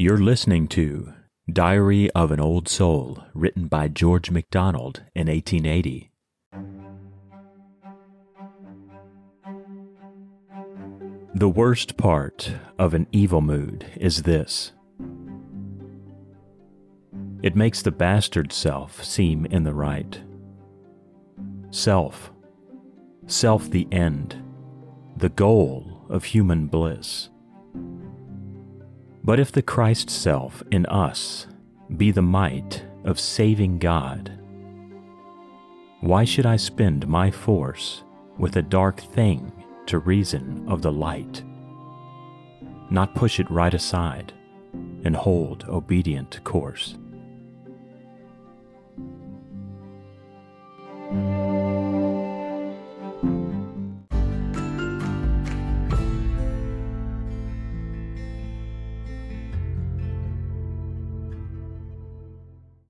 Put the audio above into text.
You're listening to Diary of an Old Soul, written by George MacDonald in 1880. The worst part of an evil mood is this it makes the bastard self seem in the right. Self, self the end, the goal of human bliss. But if the Christ self in us be the might of saving God, why should I spend my force with a dark thing to reason of the light? Not push it right aside and hold obedient course.